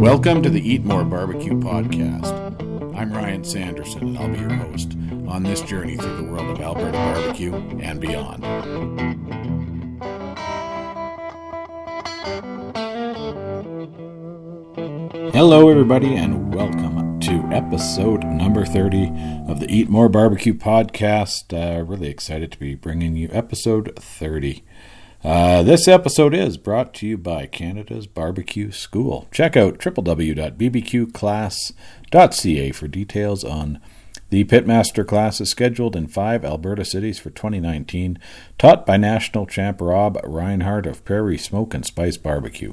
Welcome to the Eat More Barbecue podcast. I'm Ryan Sanderson, and I'll be your host on this journey through the world of Alberta barbecue and beyond. Hello, everybody, and welcome to episode number 30 of the Eat More Barbecue podcast. Uh, really excited to be bringing you episode 30. Uh, this episode is brought to you by Canada's Barbecue School. Check out www.bbqclass.ca for details on the Pitmaster classes scheduled in five Alberta cities for 2019, taught by national champ Rob Reinhardt of Prairie Smoke and Spice Barbecue.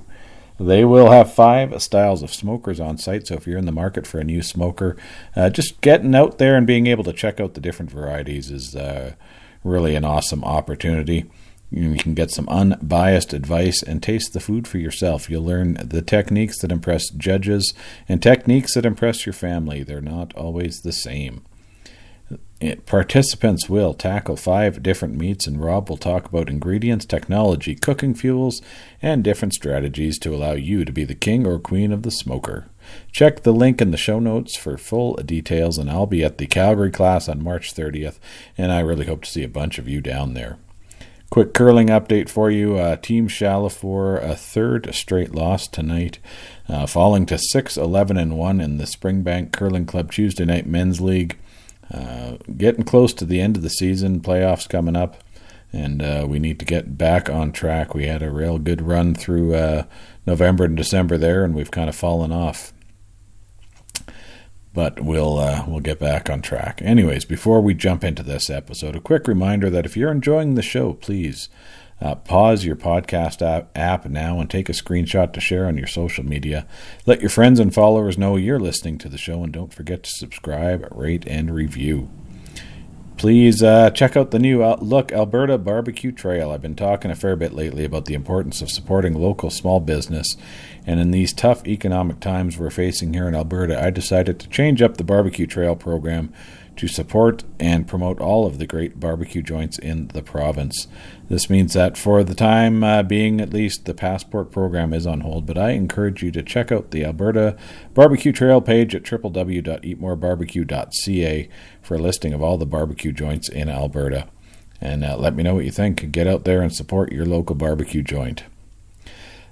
They will have five styles of smokers on site, so if you're in the market for a new smoker, uh, just getting out there and being able to check out the different varieties is uh, really an awesome opportunity. You can get some unbiased advice and taste the food for yourself. You'll learn the techniques that impress judges and techniques that impress your family. They're not always the same. Eh, participants will tackle five different meats, and Rob will talk about ingredients, technology, cooking fuels, and different strategies to allow you to be the king or queen of the smoker. Check the link in the show notes for full details, and I'll be at the Calgary class on March 30th, and I really hope to see a bunch of you down there. Quick curling update for you. Uh, Team Chalifour, a third straight loss tonight, uh, falling to 6 11 and 1 in the Springbank Curling Club Tuesday Night Men's League. Uh, getting close to the end of the season, playoffs coming up, and uh, we need to get back on track. We had a real good run through uh, November and December there, and we've kind of fallen off but we'll uh, we'll get back on track. Anyways, before we jump into this episode, a quick reminder that if you're enjoying the show, please uh, pause your podcast app, app now and take a screenshot to share on your social media. Let your friends and followers know you're listening to the show, and don't forget to subscribe, rate, and review. Please uh, check out the new Look Alberta Barbecue Trail. I've been talking a fair bit lately about the importance of supporting local small business, and in these tough economic times we're facing here in Alberta, I decided to change up the Barbecue Trail program to support and promote all of the great barbecue joints in the province. This means that for the time uh, being, at least, the passport program is on hold, but I encourage you to check out the Alberta Barbecue Trail page at www.eatmorebarbecue.ca for a listing of all the barbecue joints in Alberta. And uh, let me know what you think. Get out there and support your local barbecue joint.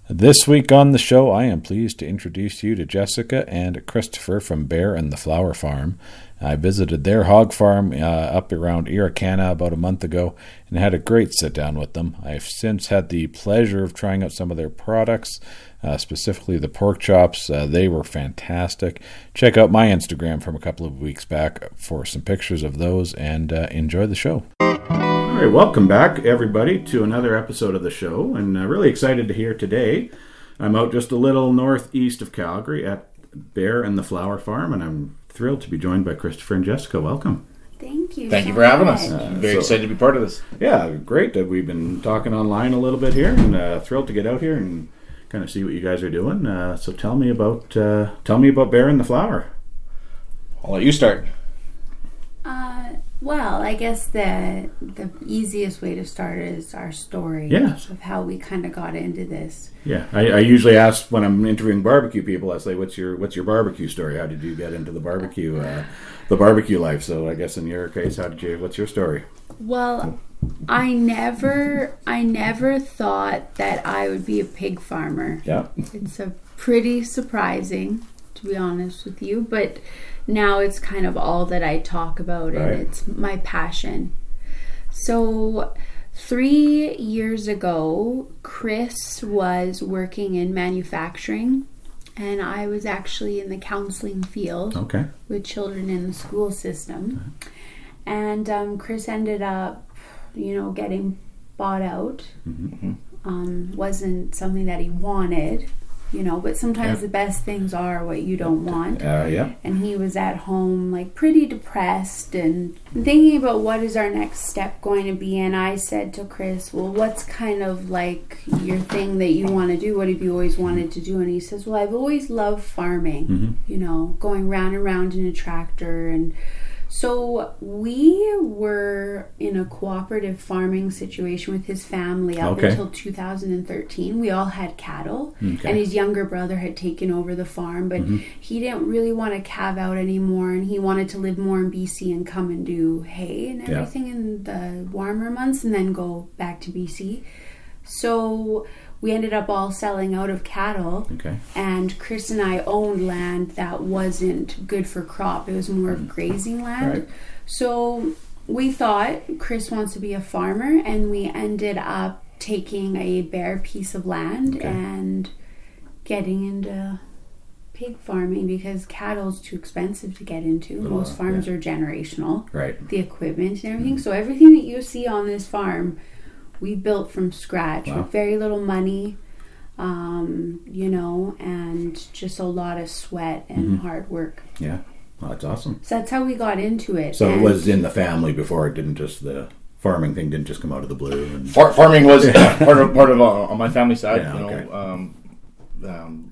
This week on the show, I am pleased to introduce you to Jessica and Christopher from Bear and the Flower Farm. I visited their hog farm uh, up around Irricana about a month ago and had a great sit down with them. I've since had the pleasure of trying out some of their products, uh, specifically the pork chops. Uh, they were fantastic. Check out my Instagram from a couple of weeks back for some pictures of those and uh, enjoy the show. All right, welcome back, everybody, to another episode of the show, and uh, really excited to hear today. I'm out just a little northeast of Calgary at Bear and the Flower Farm, and I'm thrilled to be joined by Christopher and Jessica. Welcome. Thank you. Thank so you for having much. us. I'm very so, excited to be part of this. Yeah, great that we've been talking online a little bit here, and uh, thrilled to get out here and kind of see what you guys are doing. Uh, so tell me about uh, tell me about Bear and the Flower. I'll let you start. Uh, well, I guess the the easiest way to start is our story of how we kind of got into this. Yeah, I, I usually ask when I'm interviewing barbecue people. I say, "What's your What's your barbecue story? How did you get into the barbecue, uh, the barbecue life?" So I guess in your case, how did you? What's your story? Well, I never I never thought that I would be a pig farmer. Yeah, It's a pretty surprising, to be honest with you, but now it's kind of all that I talk about Right. and it's my passion. So, three years ago, Chris was working in manufacturing, and I was actually in the counseling field okay, with children in the school system. And um, Chris ended up, you know, getting bought out. Um, wasn't something that he wanted, you know, but sometimes Yeah. the best things are what you don't want. uh, yeah, And he was at home, like pretty depressed and thinking about what is our next step going to be. And I said to Chris, Well, what's kind of like your thing that you want to do? What have you always wanted to do? And he says, Well, I've always loved farming, Mhm. you know, going round and round in a tractor and So we were in a cooperative farming situation with his family up Okay. until 2013. We all had cattle, Okay. Mm-hmm. and his younger brother had taken over the farm, but he didn't really want to calve out anymore, and he wanted to live more in BC and come and do hay and Yeah. everything in the warmer months, and then go back to BC. So we ended up all selling out of cattle Okay. and Chris and I owned land that wasn't good for crop. It was more of mm. grazing land. Right. So we thought Chris wants to be a farmer, and we ended up taking a bare piece of land Okay. and getting into pig farming because cattle's too expensive to get into. Little, Most farms yeah. are generational Right. the equipment and everything. Mm. So everything that you see on this farm, we built from scratch Wow. with very little money, um, you know, and just a lot of sweat and Mm-hmm. hard work. Yeah. Well, that's awesome. So that's how we got into it. So it was in the family before. It didn't just the farming thing didn't just come out of the blue. And Far- farming was part of part of uh, on my family side. Yeah, you know, okay. um, um,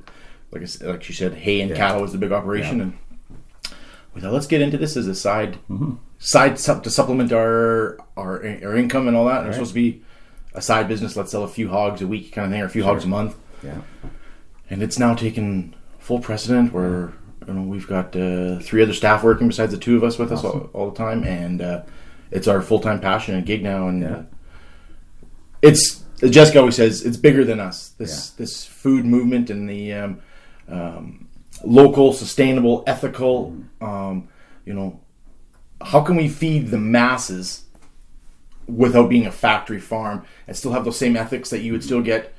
like I said, like she said, hay and Yeah. cattle was the big operation, Yeah. and we thought let's get into this as a side Mm-hmm. side sup- to supplement our our our income and all that. And It's Right. supposed to be a side business. Let's sell a few hogs a week, kind of thing, or a few hogs a month. yeah. and it's now taken full precedent where you know we've got uh, three other staff working besides the two of us with us all, all the time and uh, it's our full-time passion and gig now and Yeah. it's Jessica always says it's bigger than us this this food movement and the um, um, local sustainable ethical um, you know how can we feed the masses without being a factory farm and still have those same ethics that you would still get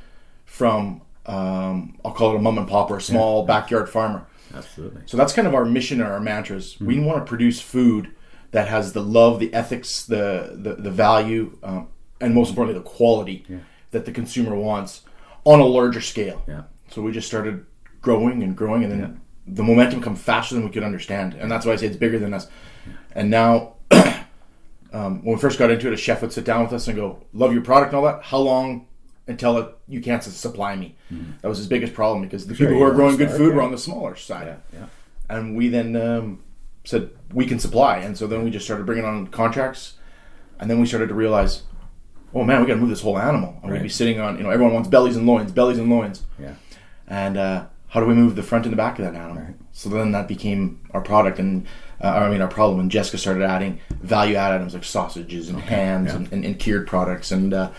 from um, I'll call it a mom and pop or a small backyard farmer. Absolutely. So that's kind of our mission and our mantras. We want to produce food that has the love, the ethics, the the, the value, um, and most importantly, the quality that the consumer wants on a larger scale. Yeah. So we just started growing and growing, and then the momentum come faster than we could understand, and that's why I say it's bigger than us. And now, um, when we first got into it, a chef would sit down with us and go, "Love your product and all that. How long until it, you can't supply me?" That was his biggest problem because the Sure, people who are growing good start, food yeah. were on the smaller side Yeah. Yeah. and we then um, said we can supply and so then we just started bringing on contracts and then we started to realize oh man we got to move this whole animal and we'd be sitting on you know everyone wants bellies and loins bellies and loins Yeah. and uh, how do we move the front and the back of that animal Right. So then that became our product and uh, i mean our problem and jessica started adding value add items like sausages and hams yeah. and, and, and cured products and uh,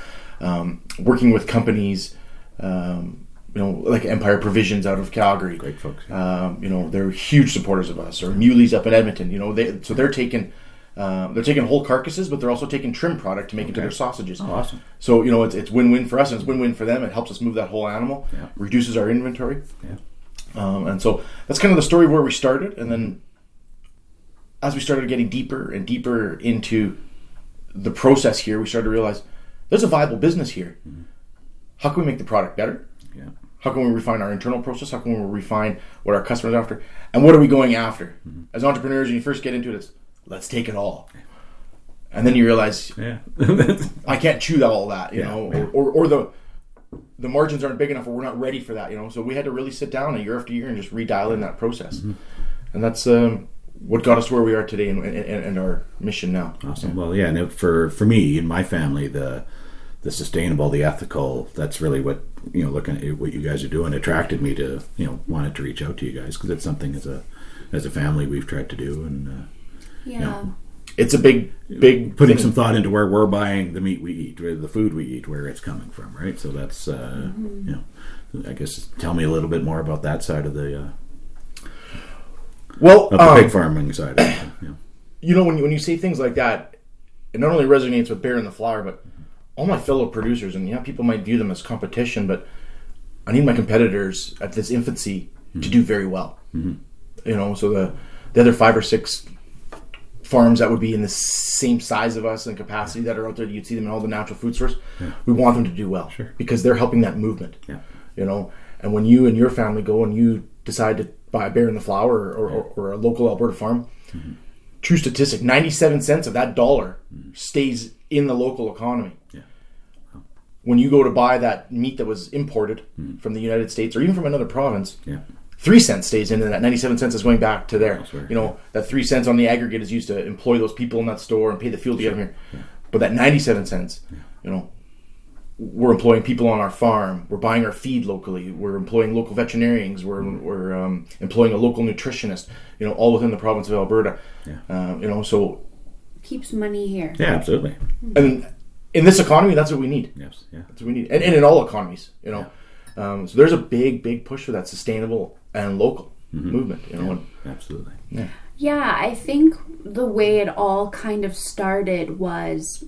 um, working with companies um, you know like empire provisions out of calgary Great folks. yeah. um, you know, they're huge supporters of us. Or Meuwly's up in Edmonton. You know, they so they're taking um, they're taking whole carcasses, but they're also taking trim product to make into their sausages. Oh, awesome. So you know, it's it's win win for us and it's win win for them. It helps us move that whole animal, Yeah. reduces our inventory, Yeah. Um, and so that's kind of the story of where we started. And then as we started getting deeper and deeper into the process here, we started to realize there's a viable business here. How can we make the product better? Yeah. How can we refine our internal process? How can we refine what our customers are after? And what are we going after? As entrepreneurs, when you first get into it, it's let's take it all. And then you realize Yeah. I can't chew all that, you Yeah, know, or, or, or the the margins aren't big enough, or we're not ready for that, you know. So we had to really sit down a year after year and just redial in that process, Mm-hmm. and that's um, what got us where we are today and, and, and our mission now. Awesome. Well, yeah, and for for me and my family, the the sustainable, the ethical, that's really what you know. Looking at what you guys are doing attracted me to you know wanted to reach out to you guys because it's something as a as a family we've tried to do and uh, yeah. It's a big, big putting thing. some thought into where we're buying the meat we eat, where the food we eat, where it's coming from, right? So that's uh, you know, I guess tell me a little bit more about that side of the uh, well, of the um, pig farming side. Of it, you know. you know when you, when you say things like that, it not only resonates with Bear and the Flower, but all my fellow producers. And yeah, people might view them as competition, but I need my competitors at this infancy to do very well. You know, so the the other five or six farms that would be in the same size of us and capacity that are out there, you'd see them in all the natural food stores. We want them to do well Sure. because they're helping that movement. Yeah. You know, and when you and your family go and you decide to buy a bear in the flower or, or, or a local Alberta farm, mm-hmm. true statistic 97 cents of that dollar mm-hmm. stays in the local economy Yeah. Oh. when you go to buy that meat that was imported mm-hmm. from the united states or even from another province Yeah. Three cents stays in, and that ninety-seven cents is going back to there. Elsewhere, You know, that three cents on the aggregate is used to employ those people in that store and pay the fuel to get them here. But that ninety-seven cents, you know, we're employing people on our farm. We're buying our feed locally. We're employing local veterinarians. We're, we're um, employing a local nutritionist. You know, all within the province of Alberta. Yeah. Uh, you know, so Keeps money here. Yeah, absolutely. and in this economy, that's what we need. Yes, yeah. That's what we need, and, and in all economies, you know. Um, so there's a big, big push for that sustainable and local mm-hmm. movement. You know, and Absolutely. Yeah, Yeah, I think the way it all kind of started was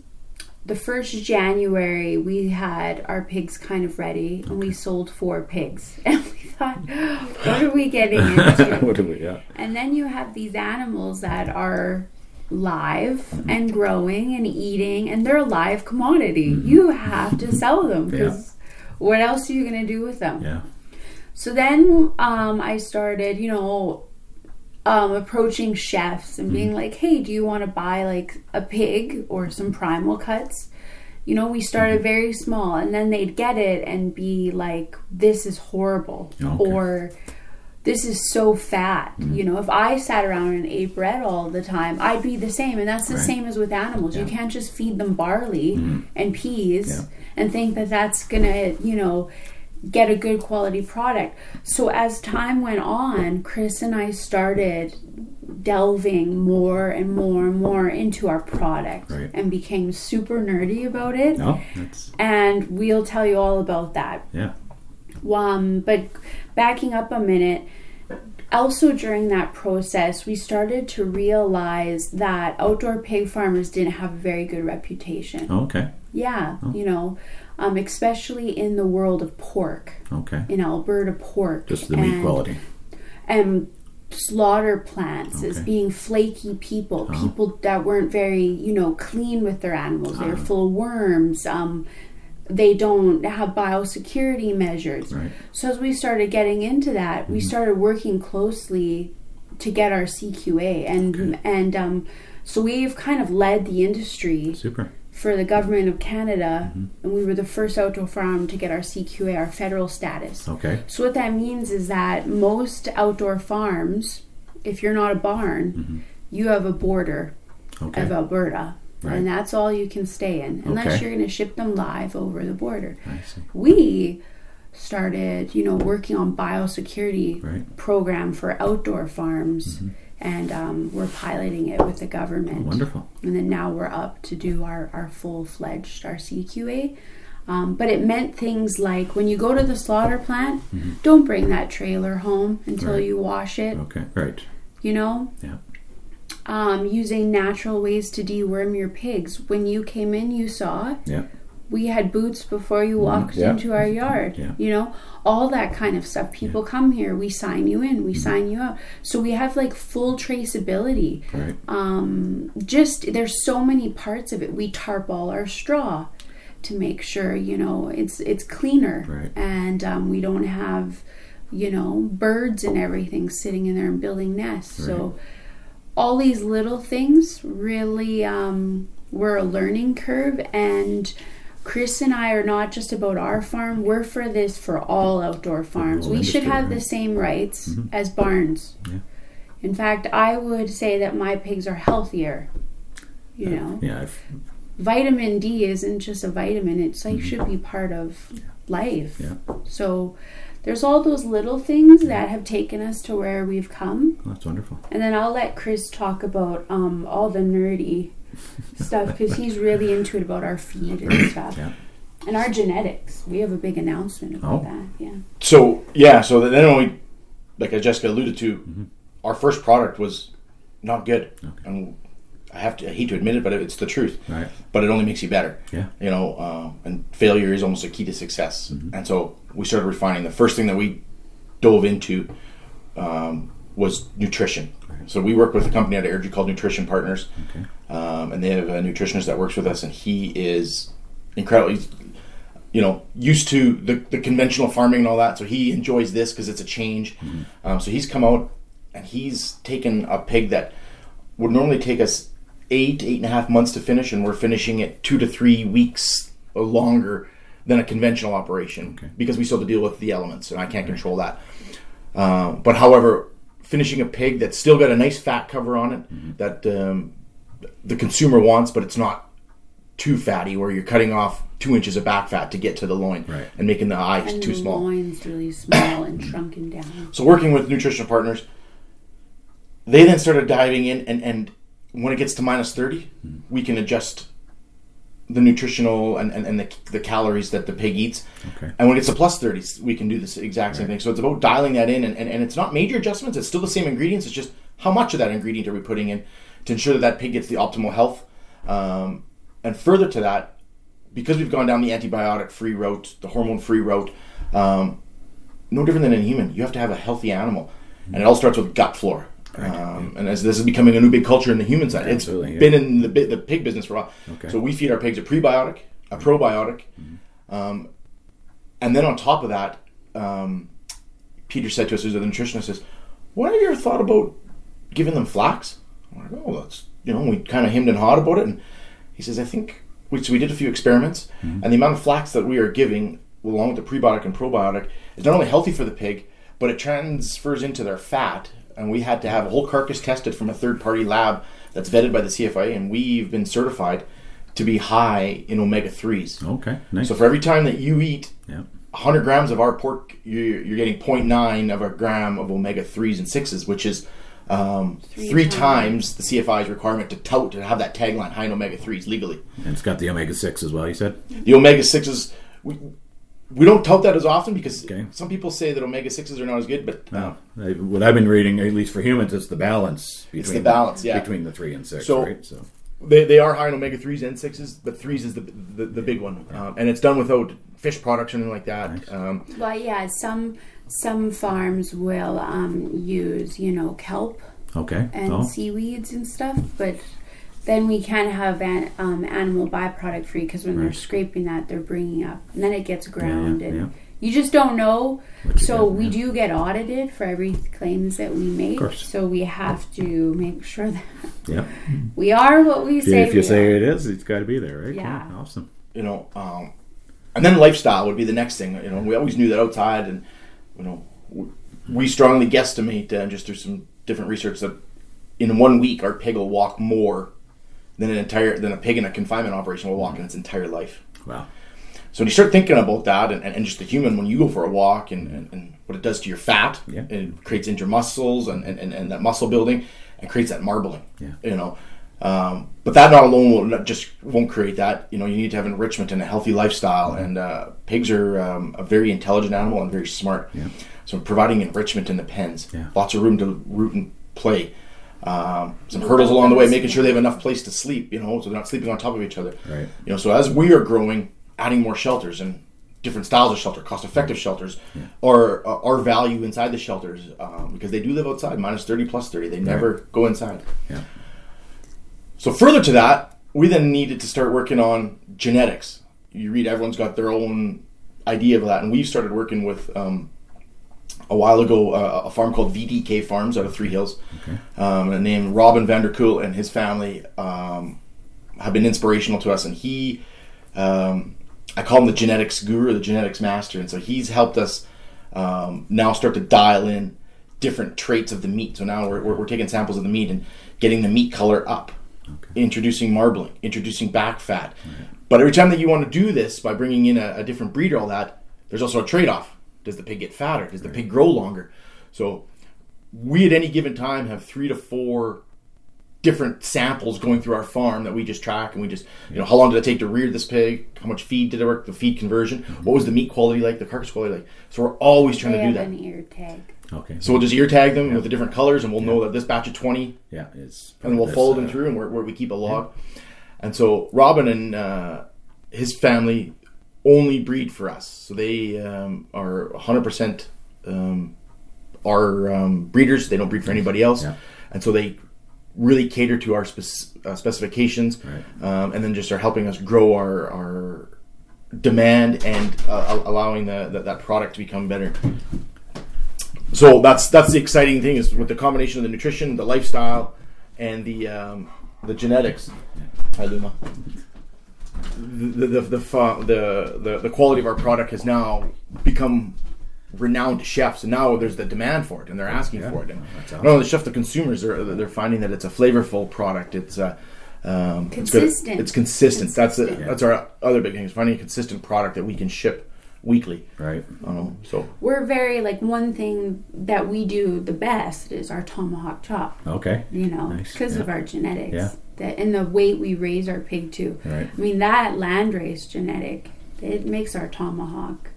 the first January we had our pigs kind of ready and we sold four pigs. And we thought, what are we getting into? what do we? Yeah. and then you have these animals that are live mm-hmm. and growing and eating and they're a live commodity. Mm-hmm. You have to sell them because what else are you going to do with them? Yeah. So then um, I started, you know, um, approaching chefs and being like, hey, do you want to buy like a pig or some primal cuts? You know, we started very small and then they'd get it and be like, this is horrible. Okay. Or this is so fat. You know, if I sat around and ate bread all the time, I'd be the same. And that's the Right. same as with animals. You can't just feed them barley and peas Yeah. And think that that's going to, you know, get a good quality product. So as time went on, Chris and I started delving more and more and more into our product Right. and became super nerdy about it. No, And we'll tell you all about that. yeah. Um, but backing up a minute, also during that process, we started to realize that outdoor pig farmers didn't have a very good reputation. Oh, okay. Yeah, you know, um, especially in the world of pork, Okay. in Alberta pork. Just the meat and, quality. And slaughter plants as being flaky people, Uh-huh. people that weren't very, you know, clean with their animals. They were Uh-huh. full of worms. Um, they don't have biosecurity measures. Right. So as we started getting into that, we mm-hmm. started working closely to get our CQA, and Okay. and um, so we've kind of led the industry Super. for the government of Canada, mm-hmm. and we were the first outdoor farm to get our CQA, our federal status. Okay. So what that means is that most outdoor farms, if you're not a barn, mm-hmm. you have a border Okay. of Alberta. Right. And that's all you can stay in, unless Okay. you're going to ship them live over the border. We started, you know, working on biosecurity Right. program for outdoor farms, and um, we're piloting it with the government. Wonderful. And then now we're up to do our, our full fledged, our CQA. Um, but it meant things like when you go to the slaughter plant, don't bring that trailer home until Right. you wash it, Okay. Right. you know? Yeah. Um, using natural ways to deworm your pigs. When you came in, you saw Yeah. we had boots before you walked yeah. into our yard Yeah. you know all that kind of stuff people come here we sign you in we Mm-hmm. sign you out so we have like full traceability Right. um just there's so many parts of it we tarp all our straw to make sure you know it's it's cleaner Right. and um, we don't have you know birds and everything sitting in there and building nests so all these little things really um, were a learning curve and chris and i are not just about our farm we're for this for all outdoor farms. whole we should have the same rights as barns. Yeah. in fact i would say that my pigs are healthier you know? Yeah. I've, vitamin d isn't just a vitamin it's like should be part of life. Yeah. so there's all those little things that have taken us to where we've come That's wonderful. and then I'll let Chris talk about um, all the nerdy stuff because he's really into it about our feed and stuff. Yeah. And our genetics. We have a big announcement about Oh. that. Yeah. So yeah, so then when we, like as Jessica alluded to, our first product was not good, and I have to I hate to admit it, but it's the truth. Right. But it only makes you better. Yeah. You know, um, and failure is almost a key to success. And so we started refining. The first thing that we dove into um, was nutrition. So we work with a company out of Airdrie called Nutrition Partners, Okay. um, and they have a nutritionist that works with us, and he is incredible. He's, you know, used to the, the conventional farming and all that, so he enjoys this because it's a change. Um, so he's come out and he's taken a pig that would normally take us eight, eight and a half months to finish, and we're finishing it two to three weeks or longer than a conventional operation Okay. because we still have to deal with the elements, and I can't control that. Um, but however, finishing a pig that's still got a nice fat cover on it Mm-hmm. that um, the consumer wants, but it's not too fatty, where you're cutting off two inches of back fat to get to the loin Right. and making the eyes And too the small. loin's really small and shrunken down. So working with nutritional partners, they then started diving in, and, and when it gets to minus 30, we can adjust the nutritional and, and, and the, the calories that the pig eats. Okay. And when it gets to plus 30, we can do this exact same thing. So it's about dialing that in, and, and, and it's not major adjustments. It's still the same ingredients. It's just how much of that ingredient are we putting in to ensure that that pig gets the optimal health. Um, and further to that, because we've gone down the antibiotic free route, the hormone free route, um, no different than in human. You have to have a healthy animal, and it all starts with gut flora. Um, and as this is becoming a new big culture in the human side, it's Absolutely, yeah. been in the the pig business for a while. Okay. So we feed our pigs a prebiotic, a probiotic, um, and then on top of that, um, Peter said to us as a nutritionist, says, "Why have you ever thought about giving them flax?" I'm like, "Oh, that's you know." We kind of hemmed and hawed about it, and he says, "I think." We, so we did a few experiments, and the amount of flax that we are giving, along with the prebiotic and probiotic, is not only healthy for the pig, but it transfers into their fat. And we had to have a whole carcass tested from a third-party lab that's vetted by the CFIA, and we've been certified to be high in omega threes. Okay. Nice. So for every time that you eat yeah. 100 grams of our pork, you're, you're getting 0.9 of a gram of omega 3s and 6s, which is um, Three three, times. times. the CFI's requirement to tout to have that tagline high in omega 3s legally. And it's got the omega six as well. You said. The omega 6s, we, we don't tout that as often because Okay. some people say that omega 6s are not as good, but uh, No, what I've been reading, at least for humans, it's the balance between the balance, yeah. between the three and six. So- right? So they, they are high in omega 3s and 6s, but 3s is the, the, the big one. Um, and it's done without fish products or anything like that. Um, Well, yeah, some some farms will um, use you know kelp okay. and oh, seaweeds and stuff, but then we can have an um, animal byproduct free because when they're scraping that, they're bringing up, and then it gets ground, yeah, and yeah. you just don't know. What So get, we yeah. do get audited for every claims that we make. course. So we have to make sure that yeah. we are what we say. if you we say are. it is, it's got to be there, right? Yeah. Awesome. you know, um, and then lifestyle would be the next thing. You know, we always knew that outside, and you know, we strongly guesstimate uh, just through some different research that in one week our pig will walk more than an entire than a pig in a confinement operation will walk in its entire life. Wow. So when you start thinking about that, and, and, just the human, when you go for a walk, and, and, and what it does to your fat, Yeah. it creates intermuscles and, and, and, and that muscle building, and creates that marbling. Yeah. You know, um, but that not alone will not just won't create that. You know, you need to have enrichment and a healthy lifestyle. And uh, pigs are um, a very intelligent animal and very smart. Yeah. So providing enrichment in the pens, Yeah. lots of room to root and play. Um, some hurdles along the way, making sure they have enough place to sleep. You know, so they're not sleeping on top of each other. Right. You know, so as we are growing, adding more shelters and different styles of shelter, cost-effective shelters, or uh, our value inside the shelters um, because they do live outside, minus thirty, plus thirty. They never go inside. Yeah. So further to that, we then needed to start working on genetics. You read, everyone's got their own idea of that, and we've started working with um, a while ago uh, a farm called VDK Farms out of Three Hills, Okay. um, and named Robin Vanderkool and his family um, have been inspirational to us, and he. Um, I call him the genetics guru, the genetics master, and so he's helped us um, now start to dial in different traits of the meat. So now we're, we're, we're taking samples of the meat and getting the meat color up, introducing marbling, introducing back fat. But every time that you want to do this by bringing in a, a different breed or all that, there's also a trade off. Does the pig get fatter? Does the pig grow longer? So we at any given time have three to four different samples going through our farm that we just track and we just you know how long did it take to rear this pig? How much feed did it work? The feed conversion? What was the meat quality like? The carcass quality like? So we're always trying they to do have that. an ear tag. Okay. so we'll just ear tag them with the different colors and we'll know that this batch of 20 yeah, it's and we'll this, follow uh, them through and where, where we keep a log. And so robin and uh, his family only breed for us so they um, are 100% um, are um, breeders they don't breed for anybody else Yeah. and so they really cater to our spec- uh, specifications Right. um, and then just are helping us grow our, our demand and uh, allowing the, the, that product to become better so that's that's the exciting thing is with the combination of the nutrition, the lifestyle, and the um, the genetics. Hi, Luma. The the the, the, fa- the the the quality of our product has now become renowned chefs, and now there's the demand for it, and they're asking Yeah. for it. And That's not only the chef, the consumers are they're finding that it's a flavorful product. It's uh, um, it's good- Consistent. It's, consistent. That's the, Consistent. that's our other big thing is finding a consistent product that we can ship weekly. Right. Um, so We're very like one thing that we do the best is our tomahawk chop. Okay. You know, Nice, because yeah. of our genetics. Yeah. That and the weight we raise our pig to. Right. I mean that landrace genetic, it makes our tomahawk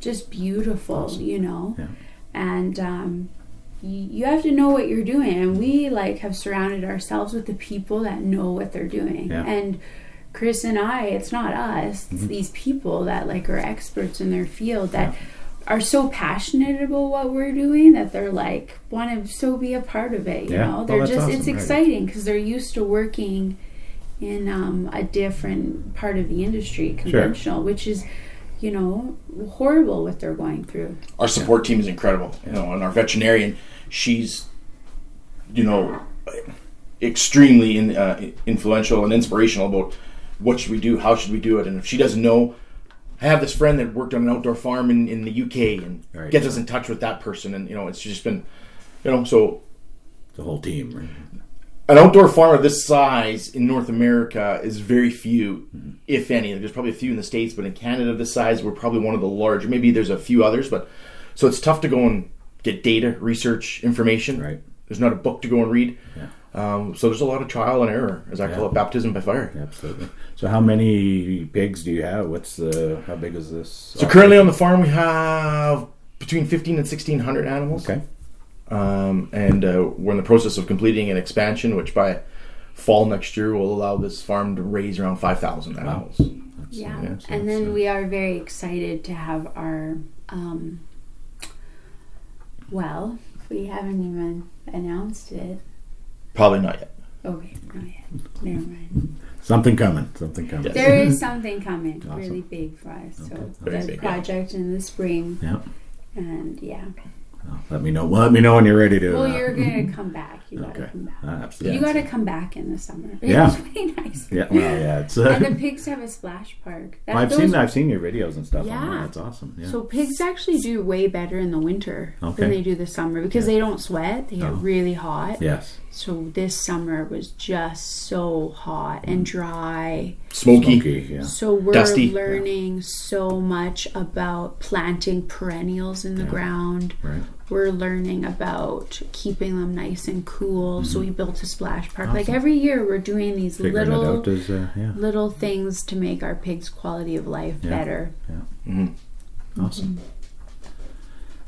just beautiful. You know. Yeah. and um, you, you have to know what you're doing and we like have surrounded ourselves with the people that know what they're doing Yeah. and chris and i it's not us it's Mm-hmm. these people that like are experts in their field that are so passionate about what we're doing that they're like want to so be a part of it you Yeah. know they're that's just awesome, it's right. exciting because they're used to working in um, a different part of the industry conventional which is you know horrible what they're going through our support team is incredible. You know, and our veterinarian, she's, you know, extremely in, uh, influential and inspirational about what should we do, how should we do it, and if she doesn't know, I have this friend that worked on an outdoor farm in, in the UK and Right. gets us in touch with that person, and you know, it's just been, you know, so The whole team. Right? an outdoor farm of this size in North America is very few, mm-hmm. if any. There's probably a few in the states, but in Canada, this size, we're probably one of the larger. Maybe there's a few others, but so it's tough to go and get data, research, information. Right. There's not a book to go and read. Yeah. Um, so there's a lot of trial and error, as I call it, baptism by fire. Absolutely. So, how many pigs do you have? What's the? How big is this? So currently on the farm, we have between 15 and 1600 animals. Okay. Um, and uh, we're in the process of completing an expansion, which by fall next year will allow this farm to raise around 5,000 animals. Yeah, yeah, so and then uh, we are very excited to have our. Um, well, we haven't even announced it. Probably not yet. Okay, not yet. Never mind. Something coming. Something coming. Yes. There is something coming Awesome. really big for us. So Okay. Very the big, yeah. project in the spring, Yeah. and yeah. Well, let me know. Let me know when you're ready to. Well, uh, you're gonna come back. You gotta Okay. come back. uh, absolutely. You gotta come back in the summer. Yeah. It's really nice. Yeah. Well, yeah. It's. Uh, And the pigs have a splash park. That- I've those- seen. I've seen your videos and stuff. Yeah. That's awesome. Yeah. So pigs actually do way better in the winter Okay. than they do the summer because they don't sweat. They get Oh. really hot. yes. So this summer was just so hot and dry. Smoky. Smoky. Yeah. So we're Dusty. learning so much about planting perennials in the ground. Right. We're learning about keeping them nice and cool. So we built a splash park. Like Mm-hmm. Every year, we're doing these Figuring little as. Uh, yeah. little things to make our pigs' quality of life Yeah. better. Mhm. Awesome.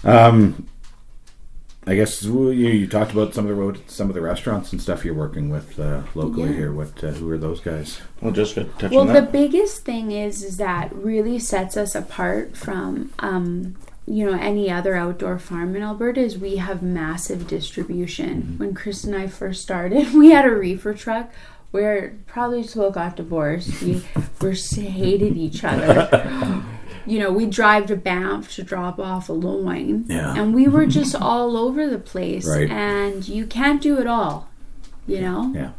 Um, I guess you, you talked about some of the road, some of the restaurants and stuff you're working with uh, locally Yeah. here. What? Uh, who are those guys? Well, Jessica, touch Well, on the biggest thing is is that really sets us apart from um, you know any other outdoor farm in Alberta is we have massive distribution. When Chris and I first started, we had a reefer truck. Where probably still got divorced. We we hated each other. You know, we drive to Banff to drop off a loin, Yeah. and we were just all over the place. Right. And you can't do it all, you know. Yeah.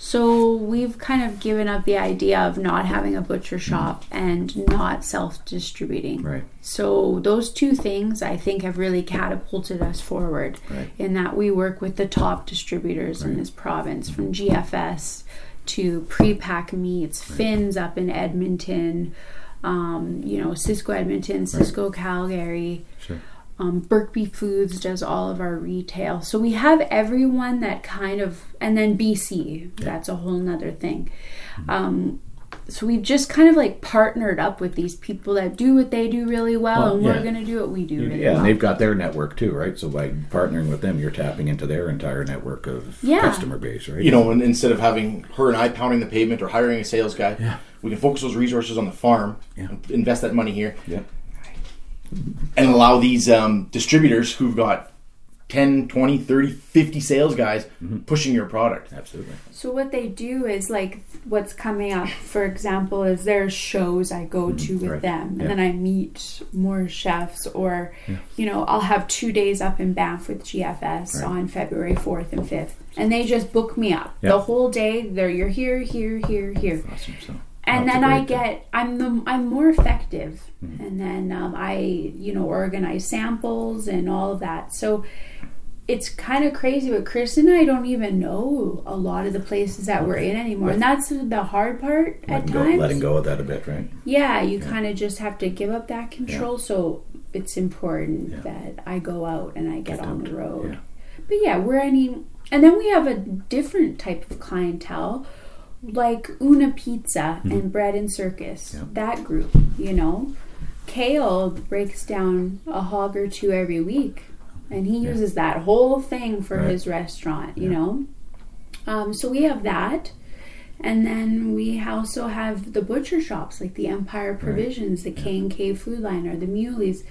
So we've kind of given up the idea of not having a butcher mm. shop and not self-distributing. Right. So those two things I think have really catapulted us forward Right. in that we work with the top distributors in this province from mm-hmm. GFS to pre-pack meats, Fins up in Edmonton, um, you know, Sysco Edmonton, Sysco Calgary. Sure. Um, Berkby Foods does all of our retail. So we have everyone that kind of, and then BC, that's a whole nother thing. Um, so we've just kind of like partnered up with these people that do what they do really well, Well, and yeah. we're going to do what we do really Yeah, well. and they've got their network too, right? So by partnering with them, you're tapping into their entire network of Yeah. customer base, right? you know, and instead of having her and I pounding the pavement or hiring a sales guy, Yeah. We can focus those resources on the farm, Yeah. and invest that money here, Yeah. and allow these um, distributors who've got 10, 20, 30, 50 sales guys Mm-hmm. pushing your product. Absolutely. So what they do is like what's coming up, for example, is there's shows I go to with Mm-hmm. right. them, and Yeah. then I meet more chefs, or you know, I'll have two days up in Banff with GFS Right. on February fourth and fifth, and they just book me up Yeah. the whole day. They're you're here, here, here, here, Awesome. So and That's then I get I'm the I'm more effective, and then um, I you know organize samples and all of that. So it's kind of crazy, but Chris and I don't even know a lot of the places that we're in anymore, and that's the hard part at letting go, times. letting go of that a bit, right? Yeah, you kind of just have to give up that control. So it's important Yeah. that I go out and I get on out, the road. yeah. But yeah, we're any, and then we have a different type of clientele, like Una Pizza and Bread and Circus. Mm-hmm. That group, you know, Kale breaks down a hog or two every week, and he uses that whole thing for Right. his restaurant. You know, um, so we have that. And then we also have the butcher shops like the Empire Provisions, the K and K Food Liner, the Meuwly's,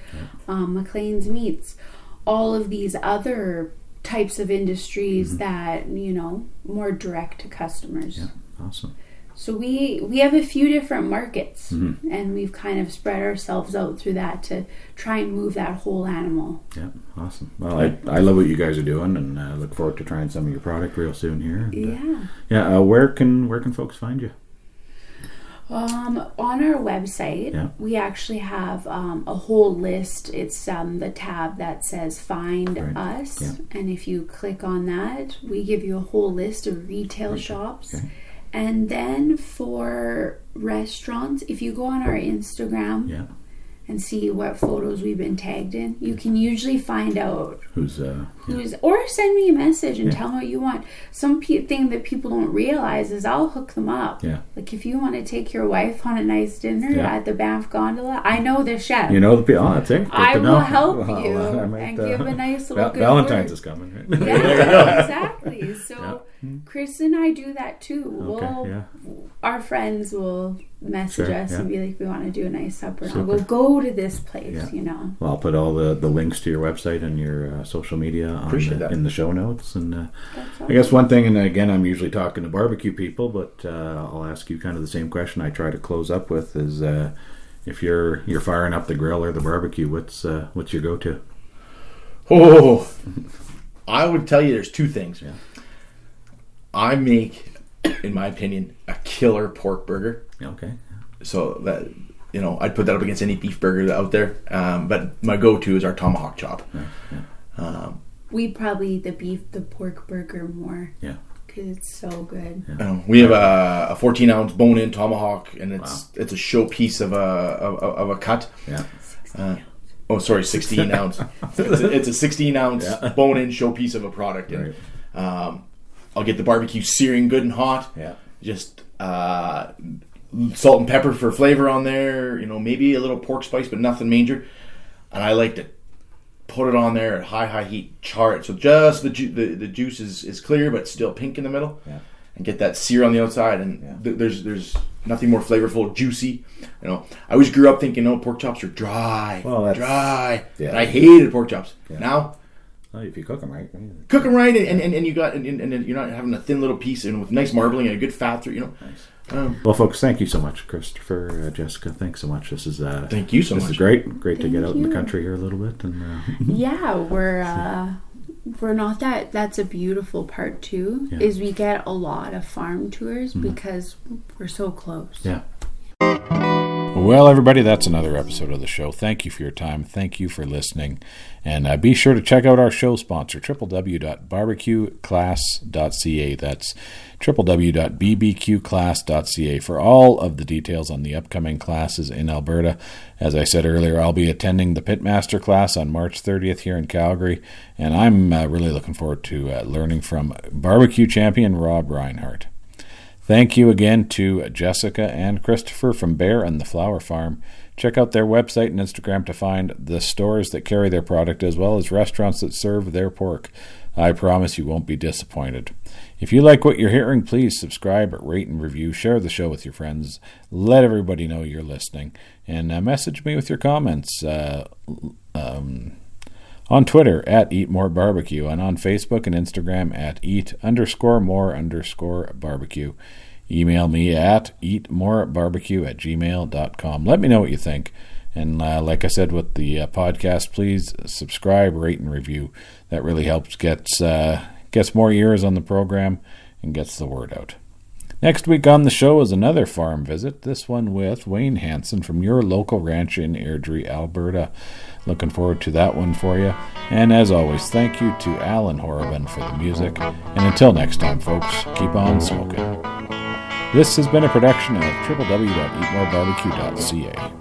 um, McLean's Meats, all of these other types of industries Mm-hmm. that you know more direct to customers. Yeah, awesome. So we we have a few different markets, Mm-hmm. and we've kind of spread ourselves out through that to try and move that whole animal. Yeah, awesome. Well, I, I love what you guys are doing, and uh, look forward to trying some of your product real soon here. And, uh, Yeah. yeah. Uh, where can where can folks find you? Um, on our website, Yeah. we actually have um, a whole list. It's um, the tab that says "Find Right. Us," Yeah. and if you click on that, we give you a whole list of retail shops. Okay. And then for restaurants, if you go on our Instagram Yeah, and see what photos we've been tagged in, you can usually find out who's uh, yeah. who's or send me a message and Yeah. tell me what you want. Some pe- thing that people don't realize is I'll hook them up. Yeah. Like if you want to take your wife on a nice dinner at the Banff Gondola, I know the chef. You know the people. Oh, that's it. Good I will help Well, you uh, might, and uh, give a nice little Val- Valentine's word. is coming. Right? Yeah, exactly. So Chris and I do that too. Okay. We'll Yeah. our friends will message Sure, us yeah. and be like, "We want to do a nice supper." And I'll go go to this place. Yeah. You know. Well, I'll put all the, the links to your website and your uh, social media on the, in the show notes. And uh, That's I guess one thing, and again, I'm usually talking to barbecue people, but uh, I'll ask you kind of the same question I try to close up with: is uh, if you're you're firing up the grill or the barbecue, what's uh, what's your go-to? Oh, I would tell you there's two things. Yeah. I make, in my opinion, a killer pork burger. Okay. So that you know, I'd put that up against any beef burger out there. Um, but my go-to is our tomahawk chop. Um, We probably eat the beef, the pork burger more Yeah. because it's so good. Um, we have a, a 14 ounce bone in tomahawk, and it's it's a showpiece of a of, of a cut. Yeah. Uh, oh, sorry, 16 ounce. It's a, it's a 16 ounce Yeah. bone in showpiece of a product. And, Right. I'll get the barbecue searing good and hot. Yeah. Just uh, salt and pepper for flavor on there. You know, maybe a little pork spice, but nothing major. And I like to put it on there at high high heat, char it so just the ju- the, the juice is, is clear but still pink in the middle, Yeah. and get that sear on the outside. And Yeah. th- there's there's nothing more flavorful, juicy. You know, I always grew up thinking, no, pork chops are dry, Well, that's- dry. yeah. And I hated pork chops. Now Well, if you cook them right. cook them right, and, and, and you got and, and, and you're not having a thin little piece, and with nice marbling and a good fat through. You know, um, Well, folks, thank you so much, Christopher, uh, Jessica. Thanks so much. This is uh, thank you so this much. is great. Great to Thank get out in the country here a little bit. And uh, yeah, we're uh, we're not that. That's a beautiful part too. Yeah. Is we get a lot of farm tours because we're so close. yeah. Well, everybody, that's another episode of the show. Thank you for your time. Thank you for listening. And uh, be sure to check out our show sponsor, www.barbecueclass.ca. That's www.bbqclass.ca for all of the details on the upcoming classes in Alberta. As I said earlier, I'll be attending the Pitmaster class on March 30th here in Calgary, and I'm uh, really looking forward to uh, learning from barbecue champion Rob Reinhardt. Thank you again to Jessica and Christopher from Bear and the Flower Farm. Check out their website and Instagram to find the stores that carry their product as well as restaurants that serve their pork. I promise you won't be disappointed. If you like what you're hearing, please subscribe, rate, and review. Share the show with your friends. Let everybody know you're listening. And uh, message me with your comments. Uh, um, on Twitter at Eat More Barbecue and on Facebook and Instagram at Eat underscore more underscore barbecue. Email me at eatmorebarbecue at gmail.com. Let me know what you think. And uh, like I said with the uh, podcast, please subscribe, rate, and review. That really helps gets uh, gets more ears on the program and gets the word out. Next week on the show is another farm visit, this one with Wayne Hanson from your local ranch in Airdrie, Alberta. Looking forward to that one for you. And as always, thank you to Alan Horabin for the music. And until next time, folks, keep on smoking. This has been a production of www.eatmorebarbecue.ca.